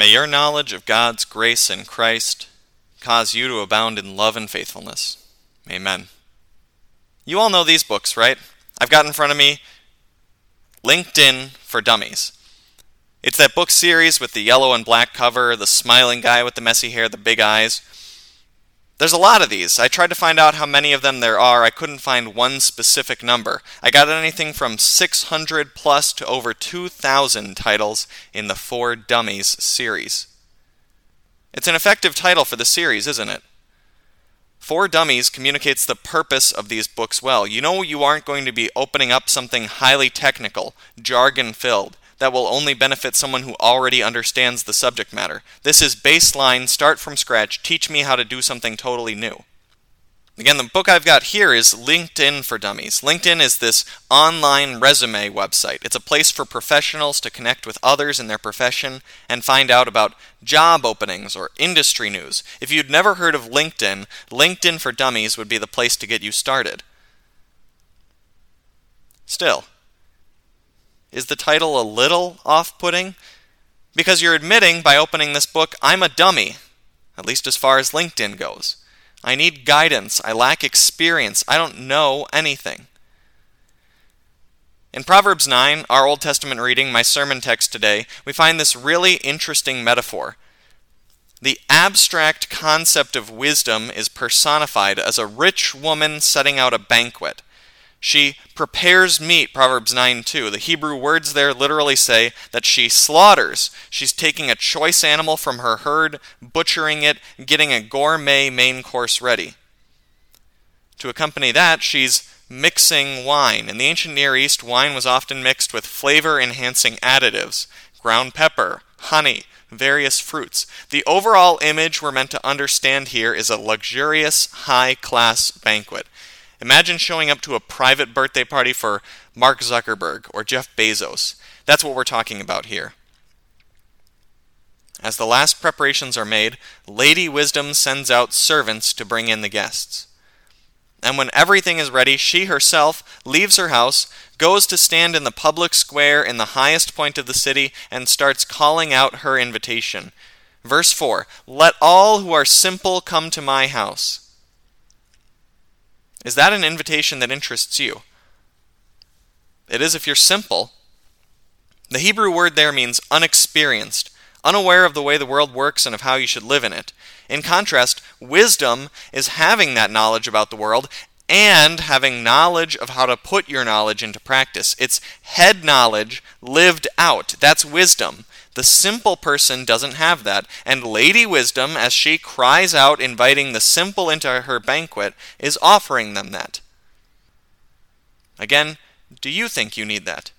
May your knowledge of God's grace in Christ cause you to abound in love and faithfulness. Amen. You all know these books, right? I've got in front of me LinkedIn for Dummies. It's that book series with the yellow and black cover, the smiling guy with the messy hair, the big eyes. There's a lot of these. I tried to find out how many of them there are. I couldn't find one specific number. I got anything from 600 plus to over 2,000 titles in the For Dummies series. It's an effective title for the series, isn't it? For Dummies communicates the purpose of these books well. You know, you aren't going to be opening up something highly technical, jargon filled, that will only benefit someone who already understands the subject matter. This is baseline, start from scratch, teach me how to do something totally new. Again, the book I've got here is LinkedIn for Dummies. LinkedIn is this online resume website. It's a place for professionals to connect with others in their profession and find out about job openings or industry news. If you'd never heard of LinkedIn, LinkedIn for Dummies would be the place to get you started. Still, is the title a little off putting? Because you're admitting by opening this book, I'm a dummy, at least as far as LinkedIn goes. I need guidance. I lack experience. I don't know anything. In Proverbs 9, our Old Testament reading, my sermon text today, we find this really interesting metaphor. The abstract concept of wisdom is personified as a rich woman setting out a banquet. She prepares meat, Proverbs 9 2. The Hebrew words there literally say that she slaughters. She's taking a choice animal from her herd, butchering it, getting a gourmet main course ready. To accompany that, she's mixing wine. In the ancient Near East, wine was often mixed with flavor enhancing additives ground pepper, honey, various fruits. The overall image we're meant to understand here is a luxurious, high class banquet. Imagine showing up to a private birthday party for Mark Zuckerberg or Jeff Bezos. That's what we're talking about here. As the last preparations are made, Lady Wisdom sends out servants to bring in the guests. And when everything is ready, she herself leaves her house, goes to stand in the public square in the highest point of the city, and starts calling out her invitation. Verse 4 Let all who are simple come to my house. Is that an invitation that interests you? It is if you're simple. The Hebrew word there means unexperienced, unaware of the way the world works and of how you should live in it. In contrast, wisdom is having that knowledge about the world and having knowledge of how to put your knowledge into practice. It's head knowledge lived out. That's wisdom. The simple person doesn't have that, and Lady Wisdom, as she cries out, inviting the simple into her banquet, is offering them that. Again, do you think you need that?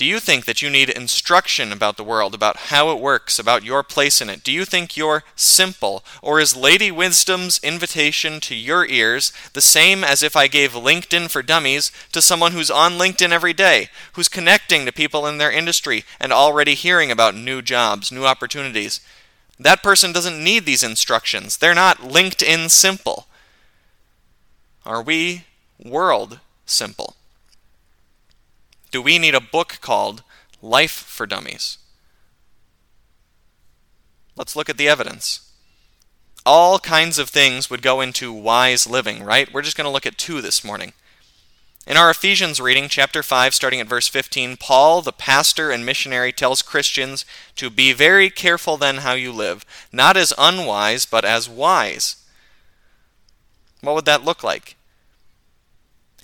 Do you think that you need instruction about the world, about how it works, about your place in it? Do you think you're simple? Or is Lady Wisdom's invitation to your ears the same as if I gave LinkedIn for Dummies to someone who's on LinkedIn every day, who's connecting to people in their industry and already hearing about new jobs, new opportunities? That person doesn't need these instructions. They're not LinkedIn simple. Are we world simple? Do we need a book called Life for Dummies? Let's look at the evidence. All kinds of things would go into wise living, right? We're just going to look at two this morning. In our Ephesians reading, chapter 5, starting at verse 15, Paul, the pastor and missionary, tells Christians to be very careful then how you live, not as unwise, but as wise. What would that look like?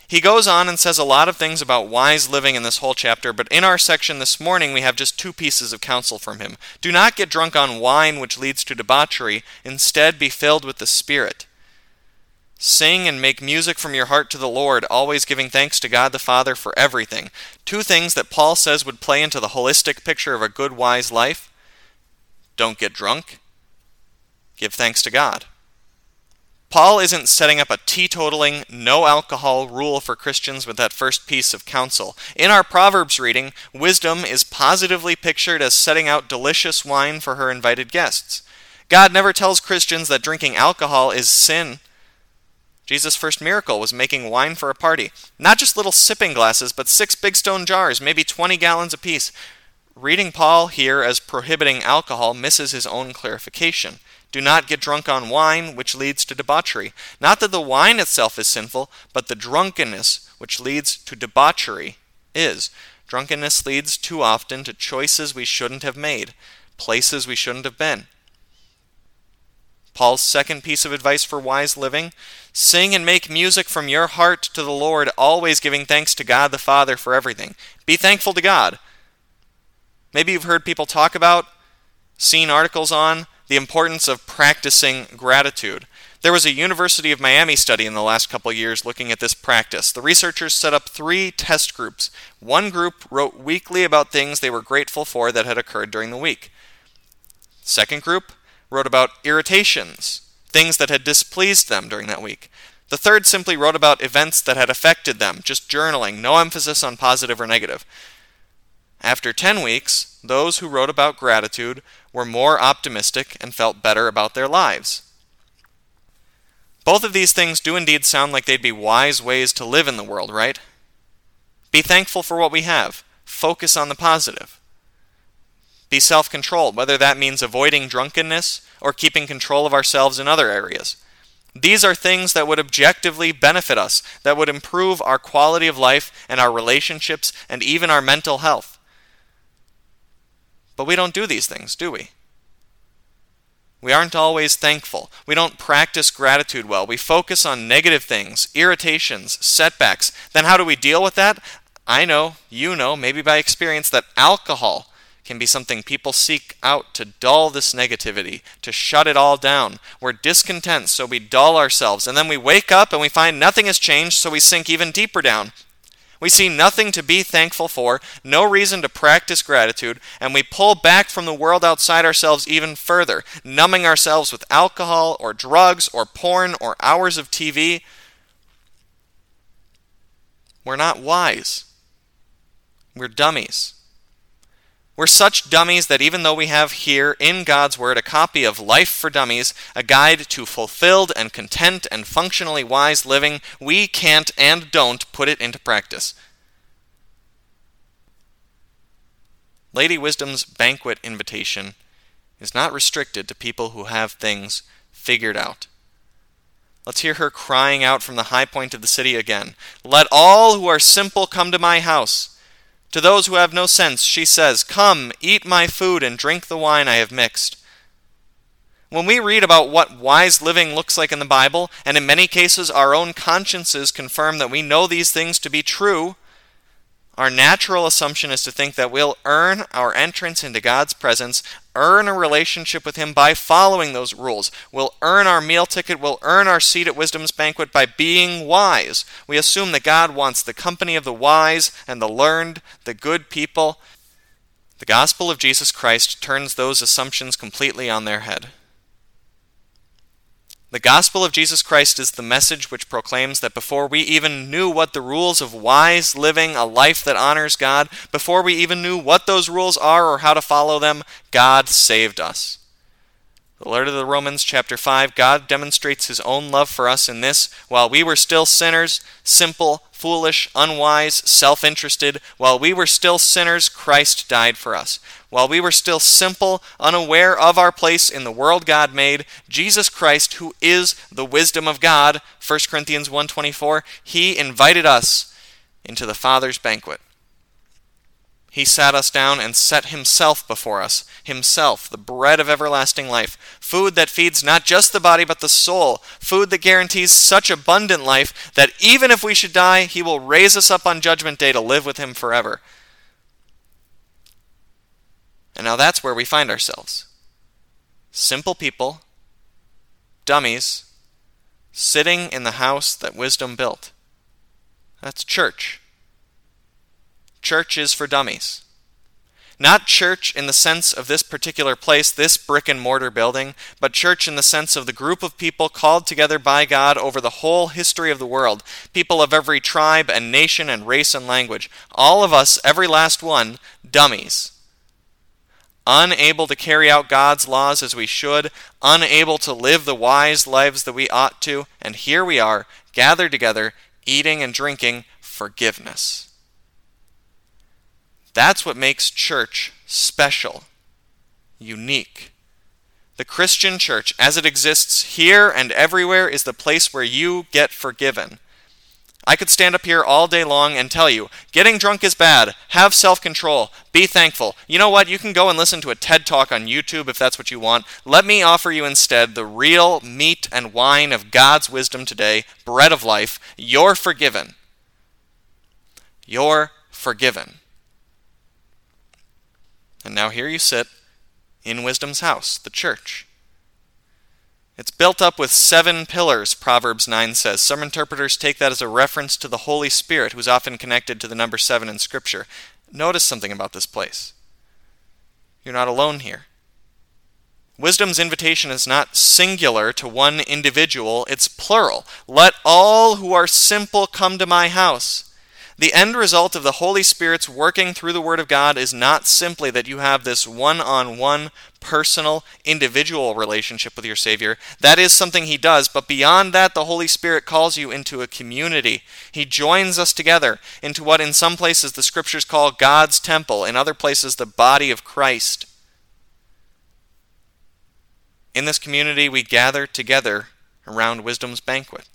He goes on and says a lot of things about wise living in this whole chapter, but in our section this morning we have just two pieces of counsel from him. Do not get drunk on wine, which leads to debauchery. Instead, be filled with the Spirit. Sing and make music from your heart to the Lord, always giving thanks to God the Father for everything. Two things that Paul says would play into the holistic picture of a good, wise life. Don't get drunk. Give thanks to God. Paul isn't setting up a teetotaling, no alcohol rule for Christians with that first piece of counsel. In our Proverbs reading, wisdom is positively pictured as setting out delicious wine for her invited guests. God never tells Christians that drinking alcohol is sin. Jesus' first miracle was making wine for a party. Not just little sipping glasses, but six big stone jars, maybe 20 gallons apiece. reading Paul here as prohibiting alcohol misses his own clarification. Do not get drunk on wine, which leads to debauchery. Not that the wine itself is sinful, but the drunkenness, which leads to debauchery, is. Drunkenness leads too often to choices we shouldn't have made, places we shouldn't have been. Paul's second piece of advice for wise living sing and make music from your heart to the Lord, always giving thanks to God the Father for everything. Be thankful to God. Maybe you've heard people talk about, seen articles on, the importance of practicing gratitude. There was a University of Miami study in the last couple years looking at this practice. The researchers set up three test groups. One group wrote weekly about things they were grateful for that had occurred during the week. Second group wrote about irritations, things that had displeased them during that week. The third simply wrote about events that had affected them, just journaling, no emphasis on positive or negative. After 10 weeks, those who wrote about gratitude were more optimistic and felt better about their lives. Both of these things do indeed sound like they'd be wise ways to live in the world, right? Be thankful for what we have. Focus on the positive. Be self controlled, whether that means avoiding drunkenness or keeping control of ourselves in other areas. These are things that would objectively benefit us, that would improve our quality of life and our relationships and even our mental health. But we don't do these things, do we? We aren't always thankful. We don't practice gratitude well. We focus on negative things, irritations, setbacks. Then how do we deal with that? I know, you know, maybe by experience, that alcohol can be something people seek out to dull this negativity, to shut it all down. We're discontent, so we dull ourselves, and then we wake up and we find nothing has changed, so we sink even deeper down. We see nothing to be thankful for, no reason to practice gratitude, and we pull back from the world outside ourselves even further, numbing ourselves with alcohol or drugs or porn or hours of TV. We're not wise. We're dummies. We're such dummies that even though we have here in God's Word a copy of Life for Dummies, a guide to fulfilled and content and functionally wise living, we can't and don't put it into practice. Lady Wisdom's banquet invitation is not restricted to people who have things figured out. Let's hear her crying out from the high point of the city again Let all who are simple come to my house. To those who have no sense, she says, Come, eat my food and drink the wine I have mixed. When we read about what wise living looks like in the Bible, and in many cases our own consciences confirm that we know these things to be true, our natural assumption is to think that we'll earn our entrance into God's presence, earn a relationship with Him by following those rules. We'll earn our meal ticket, we'll earn our seat at wisdom's banquet by being wise. We assume that God wants the company of the wise and the learned, the good people. The gospel of Jesus Christ turns those assumptions completely on their head. The gospel of Jesus Christ is the message which proclaims that before we even knew what the rules of wise living, a life that honors God, before we even knew what those rules are or how to follow them, God saved us. The letter to the Romans, chapter 5, God demonstrates his own love for us in this while we were still sinners, simple, foolish, unwise, self interested, while we were still sinners, Christ died for us. While we were still simple, unaware of our place in the world God made, Jesus Christ, who is the wisdom of God, 1 Corinthians 1:24, he invited us into the Father's banquet. He sat us down and set himself before us, himself, the bread of everlasting life, food that feeds not just the body but the soul, food that guarantees such abundant life that even if we should die, he will raise us up on judgment day to live with him forever. And now that's where we find ourselves. Simple people, dummies, sitting in the house that wisdom built. That's church. Church is for dummies. Not church in the sense of this particular place, this brick and mortar building, but church in the sense of the group of people called together by God over the whole history of the world, people of every tribe and nation and race and language. All of us, every last one, dummies. Unable to carry out God's laws as we should, unable to live the wise lives that we ought to, and here we are, gathered together, eating and drinking forgiveness. That's what makes church special, unique. The Christian church, as it exists here and everywhere, is the place where you get forgiven. I could stand up here all day long and tell you getting drunk is bad. Have self control. Be thankful. You know what? You can go and listen to a TED talk on YouTube if that's what you want. Let me offer you instead the real meat and wine of God's wisdom today, bread of life. You're forgiven. You're forgiven. And now here you sit in wisdom's house, the church. It's built up with seven pillars, Proverbs 9 says. Some interpreters take that as a reference to the Holy Spirit, who's often connected to the number seven in Scripture. Notice something about this place. You're not alone here. Wisdom's invitation is not singular to one individual, it's plural. Let all who are simple come to my house. The end result of the Holy Spirit's working through the Word of God is not simply that you have this one on one, personal, individual relationship with your Savior. That is something He does, but beyond that, the Holy Spirit calls you into a community. He joins us together into what in some places the Scriptures call God's temple, in other places, the body of Christ. In this community, we gather together around wisdom's banquet.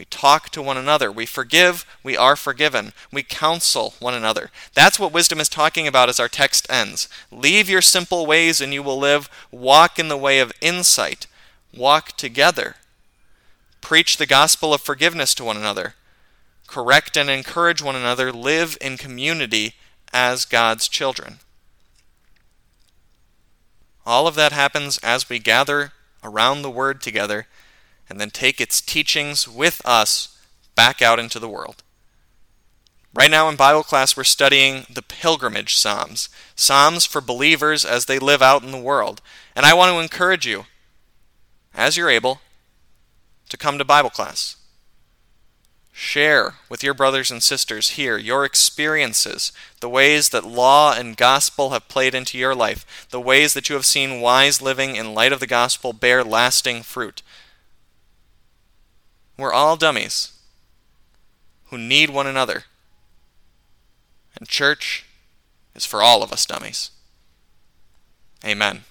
We talk to one another. We forgive. We are forgiven. We counsel one another. That's what wisdom is talking about as our text ends. Leave your simple ways and you will live. Walk in the way of insight. Walk together. Preach the gospel of forgiveness to one another. Correct and encourage one another. Live in community as God's children. All of that happens as we gather around the Word together and then take its teachings with us back out into the world. Right now in Bible class, we're studying the pilgrimage Psalms, Psalms for believers as they live out in the world. And I want to encourage you, as you're able, to come to Bible class. Share with your brothers and sisters here your experiences, the ways that law and gospel have played into your life, the ways that you have seen wise living in light of the gospel bear lasting fruit. We're all dummies who need one another. And church is for all of us dummies. Amen.